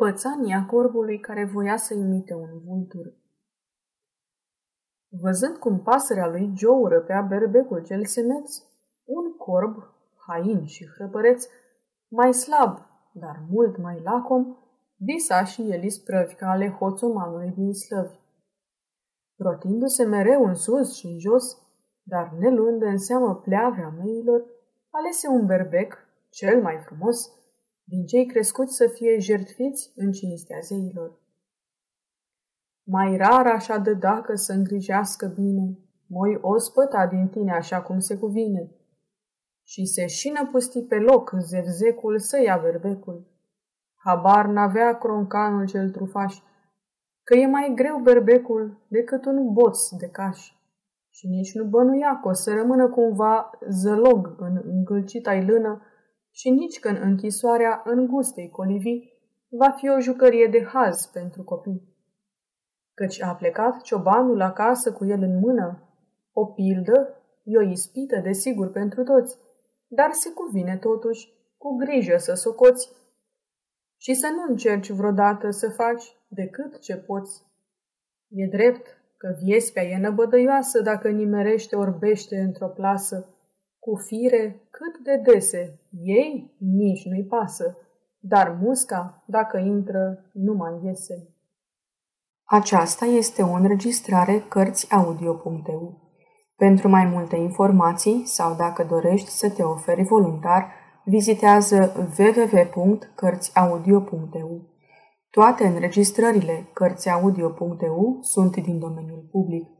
Pățania corbului care voia să imite un vultur. Văzând cum pasărea lui Joe răpea berbecul cel semeț, un corb, hain și hrăpăreț, mai slab, dar mult mai lacom, visa și el isprăvi ca ale hoțomanului din slăvi. Rotindu-se mereu în sus și în jos, dar neluând în seamă pleavea meilor, alese un berbec, cel mai frumos, din cei crescuți să fie jertfiți în cinstea zeilor. Mai rar așa de dacă să îngrijească bine, moi ospăta din tine așa cum se cuvine. Și se șină pusti pe loc zevzecul să ia berbecul. Habar n-avea croncanul cel trufaș, că e mai greu berbecul decât un boț de caș. Și nici nu bănuia că o să rămână cumva zălog în îngâlcita lână și nici că în închisoarea îngustei colivii va fi o jucărie de haz pentru copii. Căci a plecat ciobanul acasă cu el în mână, o pildă e o ispită, desigur, pentru toți, dar se cuvine totuși cu grijă să socoți și să nu încerci vreodată să faci decât ce poți. E drept că viespea e năbădăioasă dacă nimerește orbește într-o plasă, cu fire cât de dese, ei nici nu-i pasă, dar musca, dacă intră, nu mai iese. Aceasta este o înregistrare Cărțiaudio.eu. Pentru mai multe informații sau dacă dorești să te oferi voluntar, vizitează www.cărțiaudio.eu. Toate înregistrările Cărțiaudio.eu sunt din domeniul public.